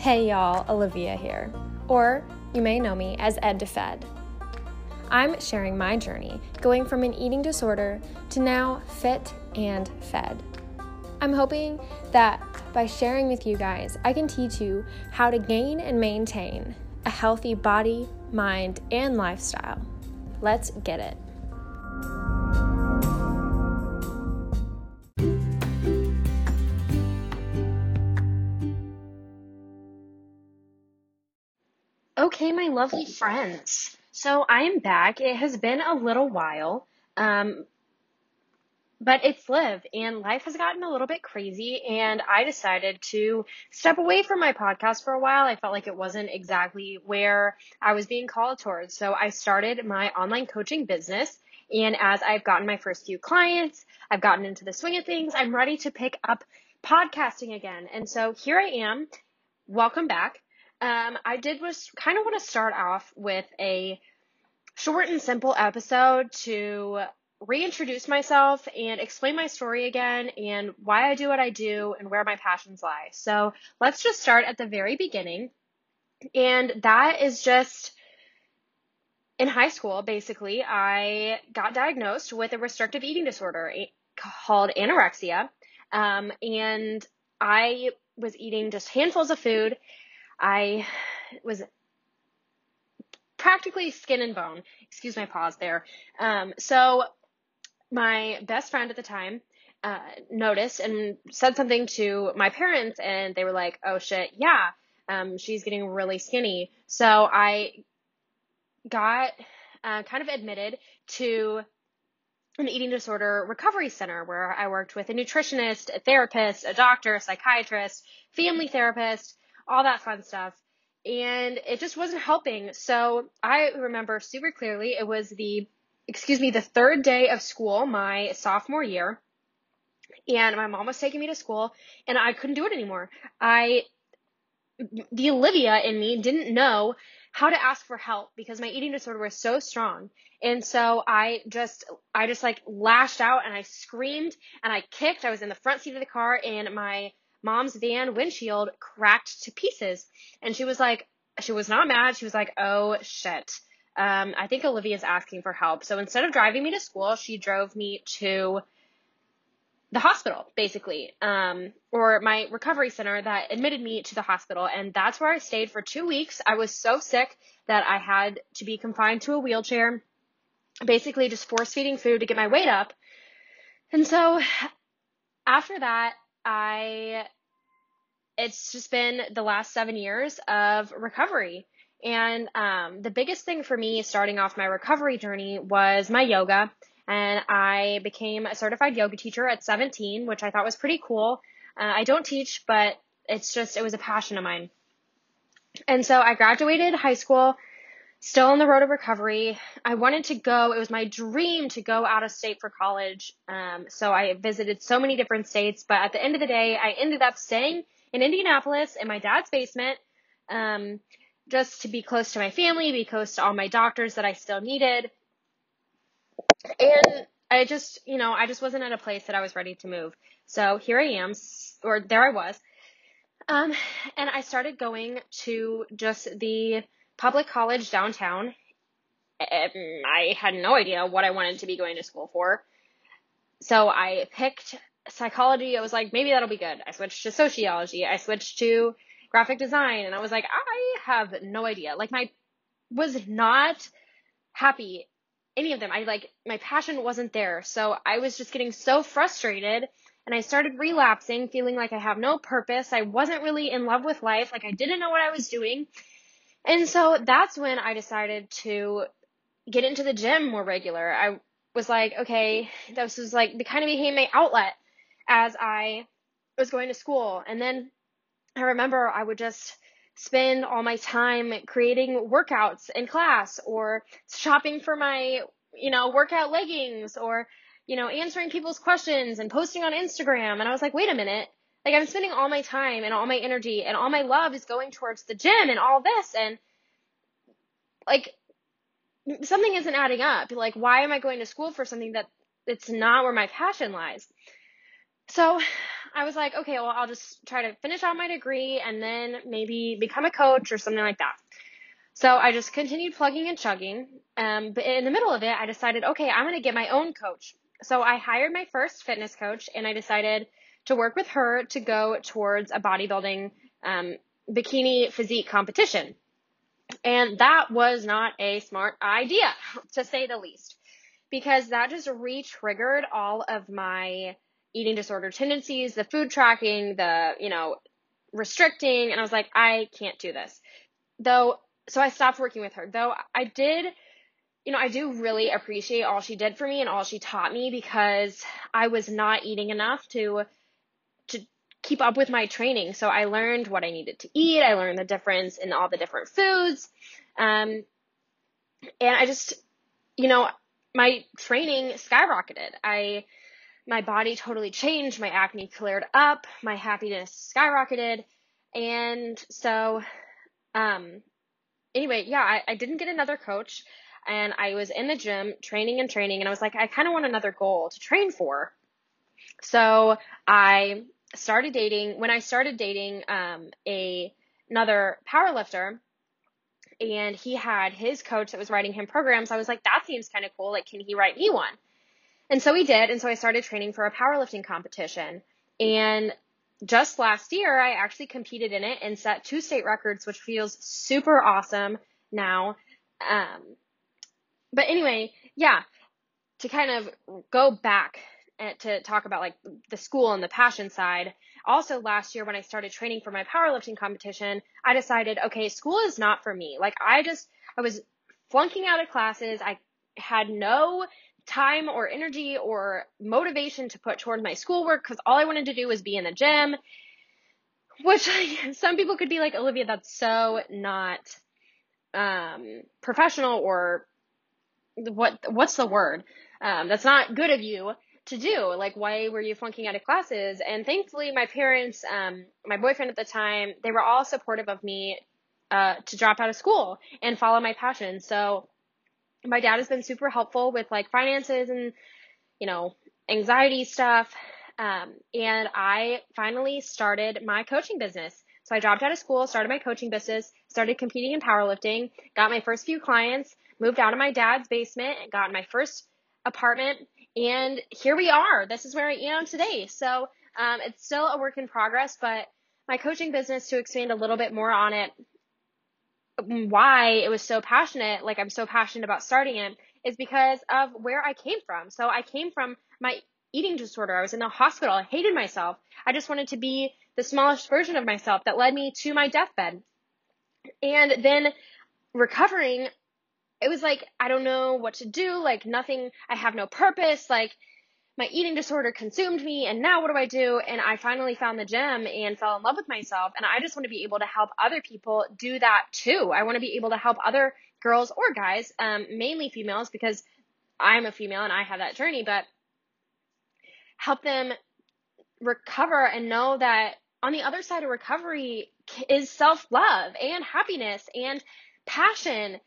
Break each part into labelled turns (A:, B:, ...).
A: Hey y'all, Olivia here, or you may know me as Ed DeFed. I'm sharing my journey going from an eating disorder to now fit and fed. I'm hoping that by sharing with you guys, I can teach you how to gain and maintain a healthy body, mind, and lifestyle. Let's get it. Lovely friends. So I am back. It has been a little while, um, but it's Liv, and life has gotten a little bit crazy, and I decided to step away from my podcast for a while. I felt like it wasn't exactly where I was being called towards. So I started my online coaching business, and as I've gotten my first few clients, I've gotten into the swing of things, I'm ready to pick up podcasting again. And so here I am. Welcome back. Um, I did was kind of want to start off with a short and simple episode to reintroduce myself and explain my story again and why I do what I do and where my passions lie. So let's just start at the very beginning. And that is just in high school, basically, I got diagnosed with a restrictive eating disorder called anorexia. Um, and I was eating just handfuls of food I was practically skin and bone. Excuse my pause there. Um, so my best friend at the time uh, noticed and said something to my parents, and they were like, "Oh shit, yeah, um, she's getting really skinny." So I got uh, kind of admitted to an eating disorder recovery center where I worked with a nutritionist, a therapist, a doctor, a psychiatrist, family therapist, all that fun stuff. And it just wasn't helping. So I remember super clearly it was the, excuse me, the third day of school, my sophomore year. And my mom was taking me to school and I couldn't do it anymore. I, the Olivia in me didn't know how to ask for help because my eating disorder was so strong. And so I just, I just like lashed out and I screamed and I kicked. I was in the front seat of the car and my mom's van windshield cracked to pieces. And she was like, she was not mad. She was like, oh shit. Um, I think Olivia's asking for help. So instead of driving me to school, she drove me to the hospital, basically, um, or my recovery center that admitted me to the hospital. And that's where I stayed for two weeks. I was so sick that I had to be confined to a wheelchair, basically just force feeding food to get my weight up. And so after that, I it's just been the last seven years of recovery. And um, the biggest thing for me starting off my recovery journey was my yoga. And I became a certified yoga teacher at 17, which I thought was pretty cool. Uh, I don't teach, but it's just, it was a passion of mine. And so I graduated high school still on the road of recovery. I wanted to go, it was my dream to go out of state for college. Um, so I visited so many different states, but at the end of the day, I ended up staying in Indianapolis in my dad's basement, um, just to be close to my family, be close to all my doctors that I still needed. And I just, you know, I just wasn't at a place that I was ready to move. So here I am, or there I was. Um, and I started going to just the public college downtown. Um, I had no idea what I wanted to be going to school for. So I picked psychology. I was like, maybe that'll be good. I switched to sociology. I switched to graphic design and I was like, I have no idea. Like my was not happy any of them. I like my passion wasn't there. So I was just getting so frustrated and I started relapsing, feeling like I have no purpose. I wasn't really in love with life. Like I didn't know what I was doing. And so that's when I decided to get into the gym more regular. I was like, okay, this was like the kind of became my outlet as I was going to school. And then I remember I would just spend all my time creating workouts in class or shopping for my, you know, workout leggings or, you know, answering people's questions and posting on Instagram. And I was like, wait a minute. Like I'm spending all my time and all my energy and all my love is going towards the gym and all this and like something isn't adding up. Like why am I going to school for something that it's not where my passion lies? So I was like, okay, well, I'll just try to finish out my degree and then maybe become a coach or something like that. So I just continued plugging and chugging. Um, but in the middle of it, I decided, okay, I'm going to get my own coach. So I hired my first fitness coach and I decided to work with her to go towards a bodybuilding um, bikini physique competition. And that was not a smart idea, to say the least, because that just re triggered all of my eating disorder tendencies, the food tracking, the, you know, restricting. And I was like, I can't do this. Though, so I stopped working with her. Though I did, you know, I do really appreciate all she did for me and all she taught me because I was not eating enough to keep up with my training. So I learned what I needed to eat. I learned the difference in all the different foods. Um, and I just, you know, my training skyrocketed. I, my body totally changed. My acne cleared up. My happiness skyrocketed. And so, um, anyway, yeah, I, I didn't get another coach and I was in the gym training and training and I was like, I kind of want another goal to train for. So I started dating when I started dating um, a another power lifter and he had his coach that was writing him programs. I was like, that seems kind of cool. Like, can he write me one? And so he did. And so I started training for a powerlifting competition. And just last year, I actually competed in it and set two state records, which feels super awesome now. Um, but anyway, yeah, to kind of go back to talk about like the school and the passion side. Also last year when I started training for my powerlifting competition, I decided, okay, school is not for me. Like I just, I was flunking out of classes. I had no time or energy or motivation to put towards my schoolwork because all I wanted to do was be in the gym. Which some people could be like, Olivia, that's so not um, professional or what what's the word? Um, that's not good of you to do. Like, why were you flunking out of classes? And thankfully, my parents, um, my boyfriend at the time, they were all supportive of me uh, to drop out of school and follow my passion. So, my dad has been super helpful with like finances and, you know, anxiety stuff. Um, and I finally started my coaching business. So I dropped out of school, started my coaching business, started competing in powerlifting, got my first few clients, moved out of my dad's basement, and got my first apartment and here we are. This is where I am today. So um, it's still a work in progress, but my coaching business, to expand a little bit more on it, why it was so passionate, like I'm so passionate about starting it, is because of where I came from. So I came from my eating disorder. I was in the hospital. I hated myself. I just wanted to be the smallest version of myself that led me to my deathbed. And then recovering, it was like, I don't know what to do. Like nothing, I have no purpose. Like my eating disorder consumed me. And now what do I do? And I finally found the gym and fell in love with myself. And I just want to be able to help other people do that too. I want to be able to help other girls or guys, um, mainly females because I'm a female and I have that journey, but help them recover and know that on the other side of recovery is self love and happiness and passion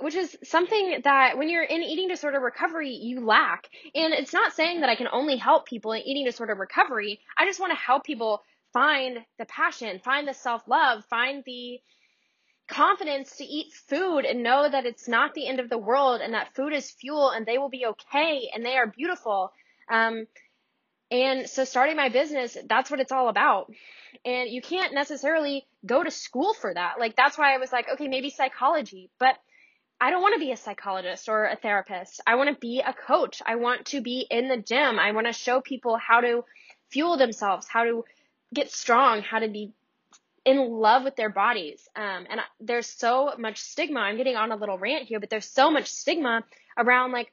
A: which is something that when you're in eating disorder recovery, you lack. And it's not saying that I can only help people in eating disorder recovery. I just want to help people find the passion, find the self love, find the confidence to eat food and know that it's not the end of the world and that food is fuel and they will be okay and they are beautiful. Um, and so starting my business, that's what it's all about. And you can't necessarily go to school for that. Like that's why I was like, okay, maybe psychology, but I don't want to be a psychologist or a therapist. I want to be a coach. I want to be in the gym. I want to show people how to fuel themselves, how to get strong, how to be in love with their bodies. Um, and there's so much stigma. I'm getting on a little rant here, but there's so much stigma around like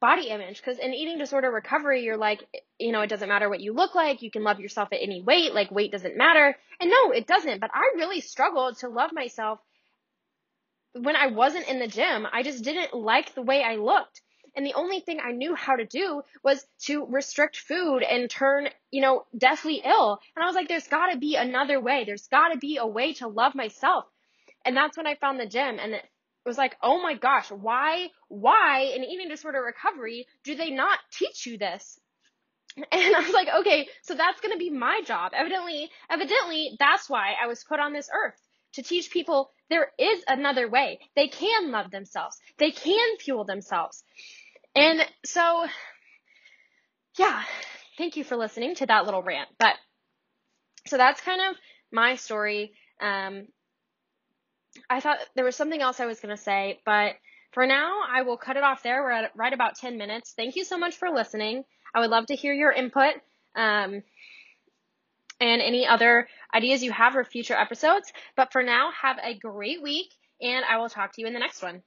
A: body image because in eating disorder recovery, you're like, you know, it doesn't matter what you look like. You can love yourself at any weight. Like weight doesn't matter. And no, it doesn't. But I really struggled to love myself when I wasn't in the gym, I just didn't like the way I looked. And the only thing I knew how to do was to restrict food and turn, you know, deathly ill. And I was like, there's gotta be another way. There's gotta be a way to love myself. And that's when I found the gym and it was like, oh my gosh, why, why in eating disorder recovery do they not teach you this? And I was like, okay, so that's going to be my job. Evidently, evidently, that's why I was put on this earth to teach people there is another way. They can love themselves. They can fuel themselves. And so, yeah, thank you for listening to that little rant. But so that's kind of my story. Um, I thought there was something else I was going to say, but for now, I will cut it off there. We're at right about 10 minutes. Thank you so much for listening. I would love to hear your input um, and any other ideas you have for future episodes. But for now, have a great week, and I will talk to you in the next one.